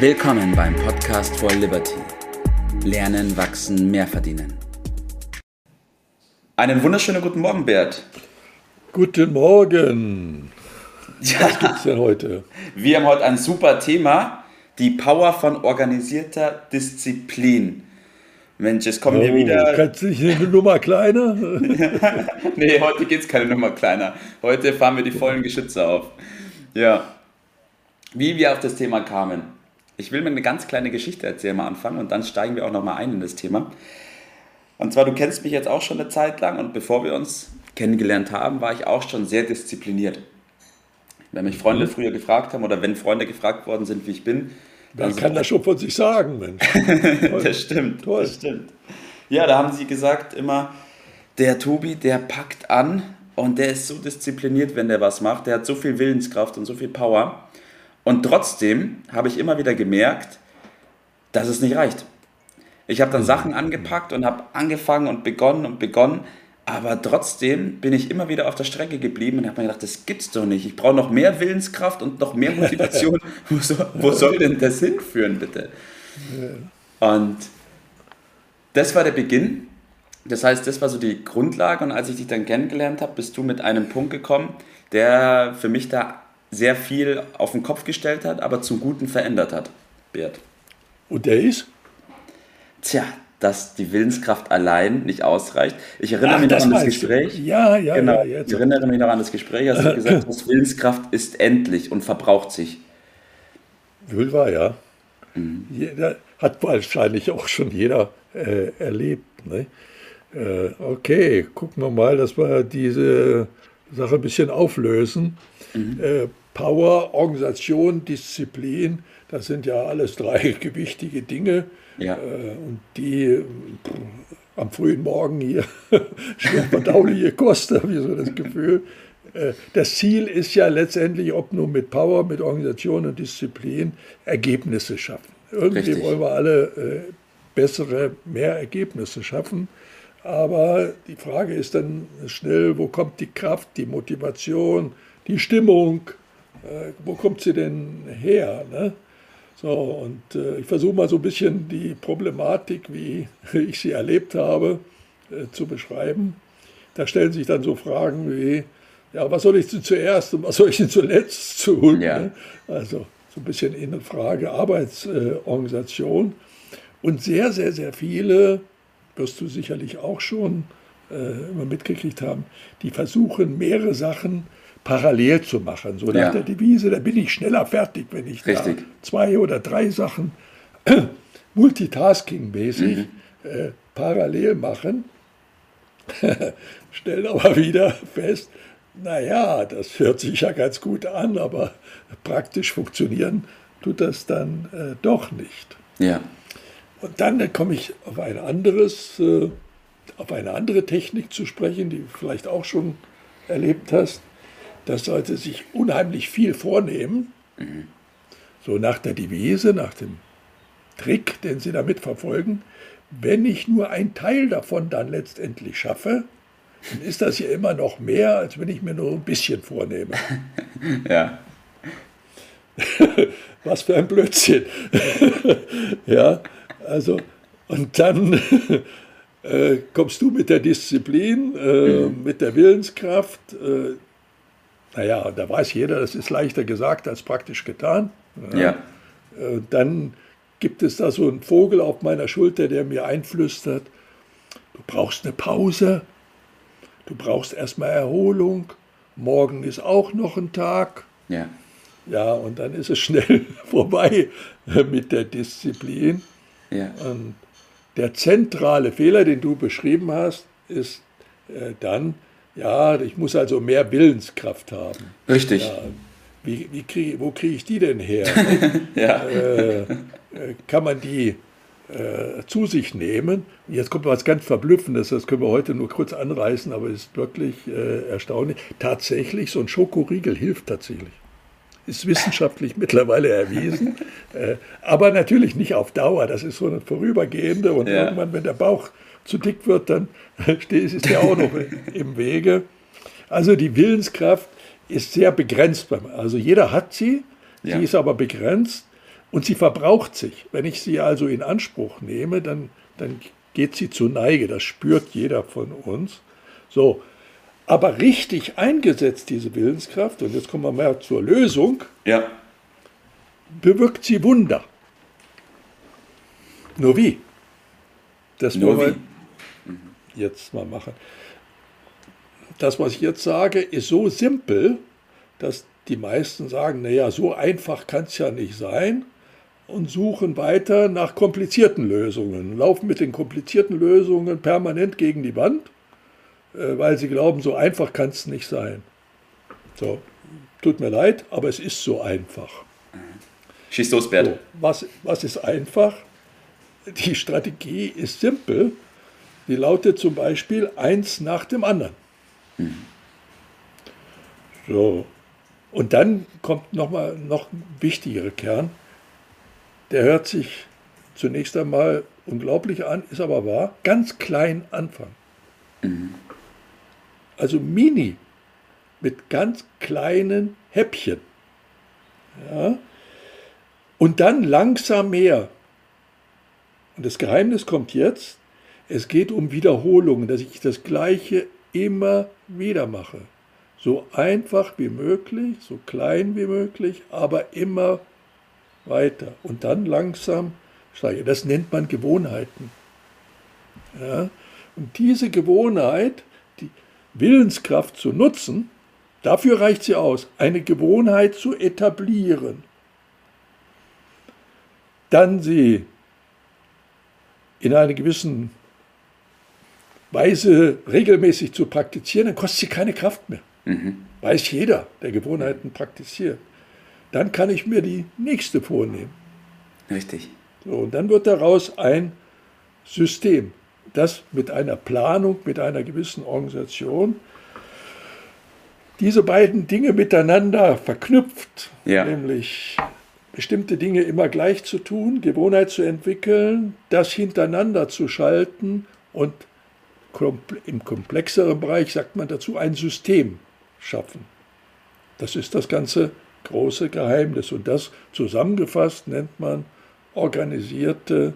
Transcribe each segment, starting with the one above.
Willkommen beim Podcast for Liberty. Lernen, wachsen, mehr verdienen. Einen wunderschönen guten Morgen, Bert. Guten Morgen. Ja. Was gibt's denn heute? Wir haben heute ein super Thema: die Power von organisierter Disziplin. Mensch, es kommen oh, hier wieder. Kannst du nicht eine Nummer kleiner? nee, heute geht es keine Nummer kleiner. Heute fahren wir die vollen Geschütze auf. Ja. Wie wir auf das Thema kamen. Ich will mir eine ganz kleine Geschichte erzählen am Anfang und dann steigen wir auch nochmal ein in das Thema. Und zwar, du kennst mich jetzt auch schon eine Zeit lang und bevor wir uns kennengelernt haben, war ich auch schon sehr diszipliniert. Wenn mich Freunde mhm. früher gefragt haben oder wenn Freunde gefragt worden sind, wie ich bin, dann kann das schon von sich sagen, Mensch. das stimmt, Toll. das stimmt. Ja, da haben sie gesagt immer, der Tobi, der packt an und der ist so diszipliniert, wenn der was macht. Der hat so viel Willenskraft und so viel Power. Und trotzdem habe ich immer wieder gemerkt, dass es nicht reicht. Ich habe dann Sachen angepackt und habe angefangen und begonnen und begonnen, aber trotzdem bin ich immer wieder auf der Strecke geblieben und habe mir gedacht, das gibt's doch nicht. Ich brauche noch mehr Willenskraft und noch mehr Motivation. wo, soll, wo, soll denn das hinführen, bitte? Und das war der Beginn. Das heißt, das war so die Grundlage. Und als ich dich dann kennengelernt habe, bist du mit einem Punkt gekommen, der für mich da sehr viel auf den Kopf gestellt hat, aber zum Guten verändert hat, Bert. Und der ist? Tja, dass die Willenskraft allein nicht ausreicht. Ich erinnere Ach, mich noch an das Gespräch. Ja, ja, genau. ja. Ich erinnere mich noch an das Gespräch, als du gesagt hast, Willenskraft ist endlich und verbraucht sich. Wohl wahr, ja. Mhm. Jeder, hat wahrscheinlich auch schon jeder äh, erlebt. Ne? Äh, okay, gucken wir mal, dass wir diese Sache ein bisschen auflösen. Mhm. Äh, Power, Organisation, Disziplin, das sind ja alles drei gewichtige Dinge. Ja. Äh, und die am frühen Morgen hier schwer verdauliche Kost, habe ich so das Gefühl. Äh, das Ziel ist ja letztendlich, ob nur mit Power, mit Organisation und Disziplin, Ergebnisse schaffen. Irgendwie Richtig. wollen wir alle bessere, mehr Ergebnisse schaffen. Aber die Frage ist dann schnell, wo kommt die Kraft, die Motivation, die Stimmung, wo kommt sie denn her? Ne? So, und äh, ich versuche mal so ein bisschen die Problematik, wie ich sie erlebt habe, äh, zu beschreiben. Da stellen sich dann so Fragen wie, ja, was soll ich denn zuerst und was soll ich denn zuletzt tun? Ja. Ne? Also so ein bisschen in Frage Arbeitsorganisation. und sehr, sehr, sehr viele, wirst du sicherlich auch schon äh, immer mitgekriegt haben, die versuchen mehrere Sachen parallel zu machen. So nach ja. der Devise, da bin ich schneller fertig, wenn ich Richtig. da zwei oder drei Sachen multitasking-mäßig mhm. äh, parallel machen. Stellen aber wieder fest, naja, das hört sich ja ganz gut an, aber praktisch funktionieren tut das dann äh, doch nicht. Ja. Und dann äh, komme ich auf ein anderes, äh, auf eine andere Technik zu sprechen, die du vielleicht auch schon erlebt hast das sollte sich unheimlich viel vornehmen, mhm. so nach der Devise, nach dem Trick, den sie damit verfolgen. Wenn ich nur ein Teil davon dann letztendlich schaffe, dann ist das ja immer noch mehr, als wenn ich mir nur ein bisschen vornehme. ja. Was für ein Blödsinn. ja, also, und dann äh, kommst du mit der Disziplin, äh, mhm. mit der Willenskraft, äh, naja, da weiß jeder, das ist leichter gesagt als praktisch getan. Ja. Äh, dann gibt es da so einen Vogel auf meiner Schulter, der mir einflüstert, du brauchst eine Pause, du brauchst erstmal Erholung, morgen ist auch noch ein Tag. Ja. Ja, und dann ist es schnell vorbei mit der Disziplin. Ja. Und der zentrale Fehler, den du beschrieben hast, ist äh, dann, ja, ich muss also mehr Willenskraft haben. Richtig. Ja, wie, wie krieg, wo kriege ich die denn her? ja. Äh, äh, kann man die äh, zu sich nehmen? Jetzt kommt was ganz Verblüffendes, das können wir heute nur kurz anreißen, aber es ist wirklich äh, erstaunlich. Tatsächlich, so ein Schokoriegel hilft tatsächlich. Ist wissenschaftlich mittlerweile erwiesen, äh, aber natürlich nicht auf Dauer. Das ist so eine vorübergehende und ja. irgendwann, wenn der Bauch zu dick wird, dann ist der auch noch im Wege. Also die Willenskraft ist sehr begrenzt. Also jeder hat sie, ja. sie ist aber begrenzt. Und sie verbraucht sich. Wenn ich sie also in Anspruch nehme, dann, dann geht sie zu Neige. Das spürt jeder von uns. So, aber richtig eingesetzt, diese Willenskraft, und jetzt kommen wir mal zur Lösung, Ja. bewirkt sie Wunder. Nur wie? Das Nur wollen wie? Jetzt mal machen. Das, was ich jetzt sage, ist so simpel, dass die meisten sagen, naja, so einfach kann es ja nicht sein und suchen weiter nach komplizierten Lösungen, laufen mit den komplizierten Lösungen permanent gegen die Wand, äh, weil sie glauben, so einfach kann es nicht sein. So, tut mir leid, aber es ist so einfach. Schieß los, Bert. So, was, was ist einfach? Die Strategie ist simpel. Die lautet zum Beispiel eins nach dem anderen. So. Und dann kommt noch mal noch ein wichtigerer Kern. Der hört sich zunächst einmal unglaublich an, ist aber wahr. Ganz klein anfangen. Also mini mit ganz kleinen Häppchen. Ja? Und dann langsam mehr. Und das Geheimnis kommt jetzt. Es geht um Wiederholungen, dass ich das Gleiche immer wieder mache. So einfach wie möglich, so klein wie möglich, aber immer weiter. Und dann langsam steige. Das nennt man Gewohnheiten. Ja? Und diese Gewohnheit, die Willenskraft zu nutzen, dafür reicht sie aus, eine Gewohnheit zu etablieren. Dann sie in einer gewissen Weise regelmäßig zu praktizieren, dann kostet sie keine Kraft mehr. Weiß jeder, der Gewohnheiten praktiziert. Dann kann ich mir die nächste vornehmen. Richtig. So, und dann wird daraus ein System, das mit einer Planung, mit einer gewissen Organisation diese beiden Dinge miteinander verknüpft, Ja. nämlich bestimmte Dinge immer gleich zu tun, Gewohnheit zu entwickeln, das hintereinander zu schalten und im komplexeren Bereich sagt man dazu ein System schaffen. Das ist das ganze große Geheimnis und das zusammengefasst nennt man organisierte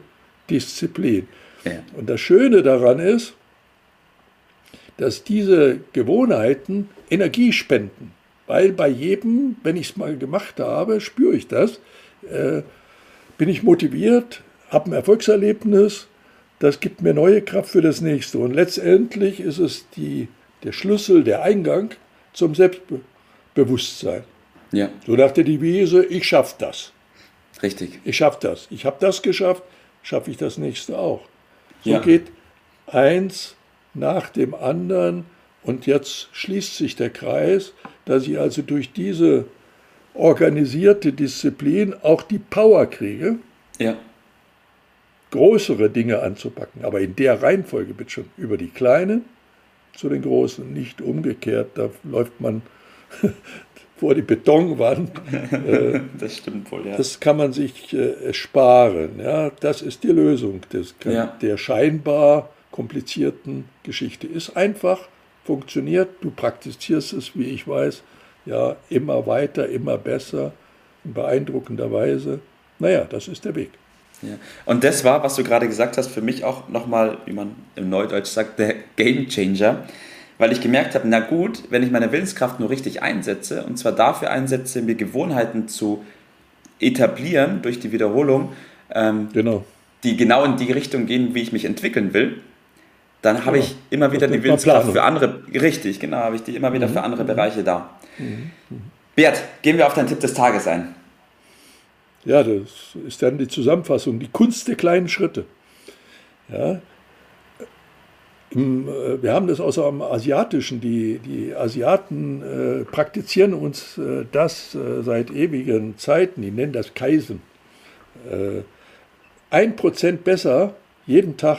Disziplin. Ja. Und das Schöne daran ist, dass diese Gewohnheiten Energie spenden. Weil bei jedem, wenn ich es mal gemacht habe, spüre ich das, äh, bin ich motiviert, habe ein Erfolgserlebnis, das gibt mir neue Kraft für das nächste. Und letztendlich ist es die, der Schlüssel, der Eingang zum Selbstbewusstsein. Ja, So nach der Devise, ich schaffe das. richtig. Ich schaffe das. Ich habe das geschafft, schaffe ich das nächste auch. So Ja. geht eins nach dem anderen und jetzt schließt sich der Kreis, dass ich also durch diese organisierte Disziplin auch die Power kriege, Ja, größere Dinge anzupacken. Aber in der Reihenfolge bitte schon über die kleinen zu den großen, nicht umgekehrt. Da läuft man vor die Betonwand. Äh, das stimmt wohl, ja. Das kann man sich äh, sparen. Ja? Das ist die Lösung des, Ja. der scheinbar komplizierten Geschichte. Ist einfach, funktioniert, du praktizierst es, wie ich weiß, ja, immer weiter, immer besser, in beeindruckender Weise. Naja, das ist der Weg. Ja. Und das war, was du gerade gesagt hast, für mich auch nochmal, wie man im Neudeutsch sagt, der Game Changer, weil ich gemerkt habe, na gut, wenn ich meine Willenskraft nur richtig einsetze, und zwar dafür einsetze, mir Gewohnheiten zu etablieren durch die Wiederholung, ähm, Genau. die genau in die Richtung gehen, wie ich mich entwickeln will, dann habe Genau. ich immer wieder die Willenskraft für andere, richtig, genau, habe ich die immer wieder Mhm. für andere Bereiche da. Bert, gehen wir auf deinen Tipp des Tages ein. Ja, das ist dann die Zusammenfassung, die Kunst der kleinen Schritte. Ja. Äh, Wir haben das außer am Asiatischen. Die, die Asiaten äh, praktizieren uns äh, das äh, seit ewigen Zeiten. Die nennen das Kaisen. Äh, Ein Prozent besser jeden Tag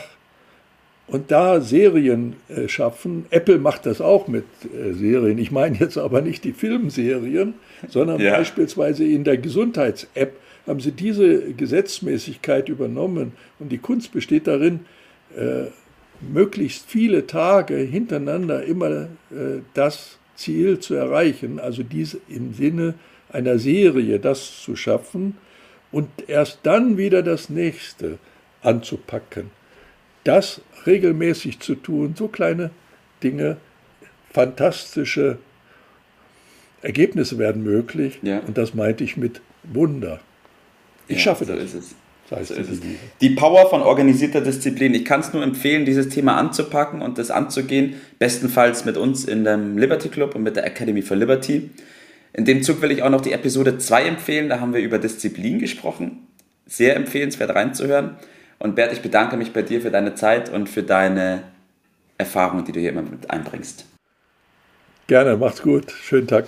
und da Serien äh, schaffen. Apple macht das auch mit Serien. Ich meine jetzt aber nicht die Filmserien, sondern Ja. beispielsweise in der Gesundheits-App haben sie diese Gesetzmäßigkeit übernommen. Und die Kunst besteht darin, äh, möglichst viele Tage hintereinander immer äh, das Ziel zu erreichen, also dies im Sinne einer Serie das zu schaffen. und erst dann wieder das nächste anzupacken. Das regelmäßig zu tun, so kleine Dinge, fantastische Ergebnisse werden möglich. Ja. Und das meinte ich mit Wunder. Ich ja, schaffe so das. Ist es. Das heißt so die, die Power von organisierter Disziplin. Ich kann es nur empfehlen, dieses Thema anzupacken und das anzugehen. Bestenfalls mit uns in dem Liberty Club und mit der Academy for Liberty. In dem Zug will ich auch noch die Episode 2 empfehlen. Da haben wir über Disziplin gesprochen. Sehr empfehlenswert reinzuhören. Und Bert, ich bedanke mich bei dir für deine Zeit und für deine Erfahrungen, die du hier immer mit einbringst. Gerne, macht's gut. Schönen Tag.